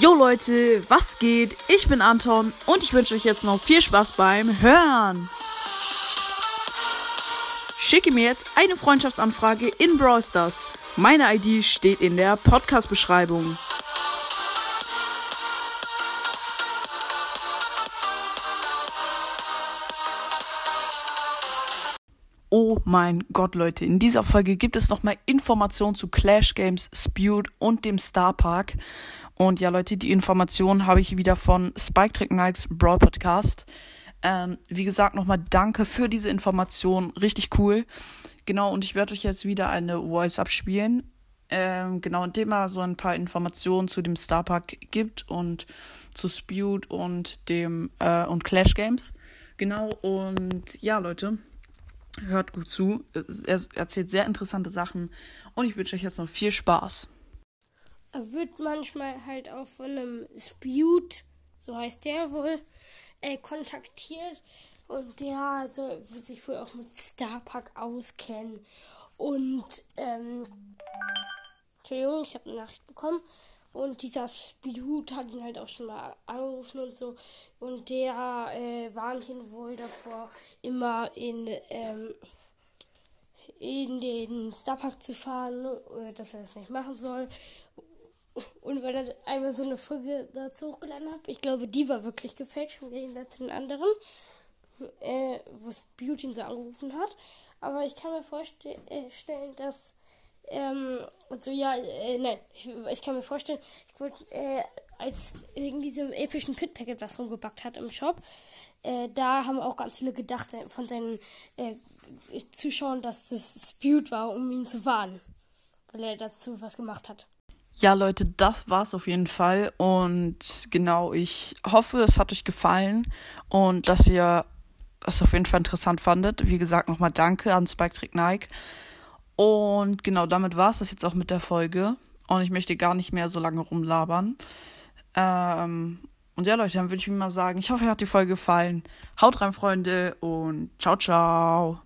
Jo Leute, was geht? Ich bin Anton und ich wünsche euch jetzt noch viel Spaß beim Hören. Schicke mir jetzt eine Freundschaftsanfrage in Brawl Stars. Meine ID steht in der Podcast-Beschreibung. Oh mein Gott, Leute, in dieser Folge gibt es nochmal Informationen zu Clash Games, Spewed und dem Star Park. Und ja, Leute, die Informationen habe ich wieder von Spike Trick Nikes Brawl Podcast. Ähm, wie gesagt, nochmal danke für diese Information. Richtig cool. Genau, und ich werde euch jetzt wieder eine Voice abspielen. Ähm, genau, in dem er so ein paar Informationen zu dem Star Park gibt und zu Spewed und dem äh, und Clash Games. Genau, und ja, Leute, Hört gut zu. Er erzählt sehr interessante Sachen und ich wünsche euch jetzt noch viel Spaß. Er wird manchmal halt auch von einem Spewed, so heißt der wohl, äh, kontaktiert und der also wird sich wohl auch mit Starpark auskennen. Und, ähm, Entschuldigung, ich habe eine Nachricht bekommen. Und dieser Speedhoot hat ihn halt auch schon mal angerufen und so. Und der äh, warnt ihn wohl davor, immer in, ähm, in den Starpark zu fahren, äh, dass er das nicht machen soll. Und weil er einmal so eine Folge dazu hochgeladen hat, ich glaube, die war wirklich gefälscht im Gegensatz zu den anderen, äh, wo Beauty ihn so angerufen hat. Aber ich kann mir vorstellen, äh, dass ähm, und so, ja, äh, nein, ich, ich, kann mir vorstellen, ich wollte, äh, als wegen diesem epischen Pit-Packet, was rumgebackt hat im Shop, äh, da haben auch ganz viele gedacht von seinen äh, Zuschauern, dass das Spewed war, um ihn zu warnen, weil er dazu was gemacht hat. Ja, Leute, das war's auf jeden Fall. Und genau, ich hoffe, es hat euch gefallen und dass ihr es auf jeden Fall interessant fandet. Wie gesagt, nochmal danke an Spike Trick Nike. Und genau, damit war es das jetzt auch mit der Folge. Und ich möchte gar nicht mehr so lange rumlabern. Ähm, und ja, Leute, dann würde ich mir mal sagen, ich hoffe, euch hat die Folge gefallen. Haut rein, Freunde, und ciao, ciao.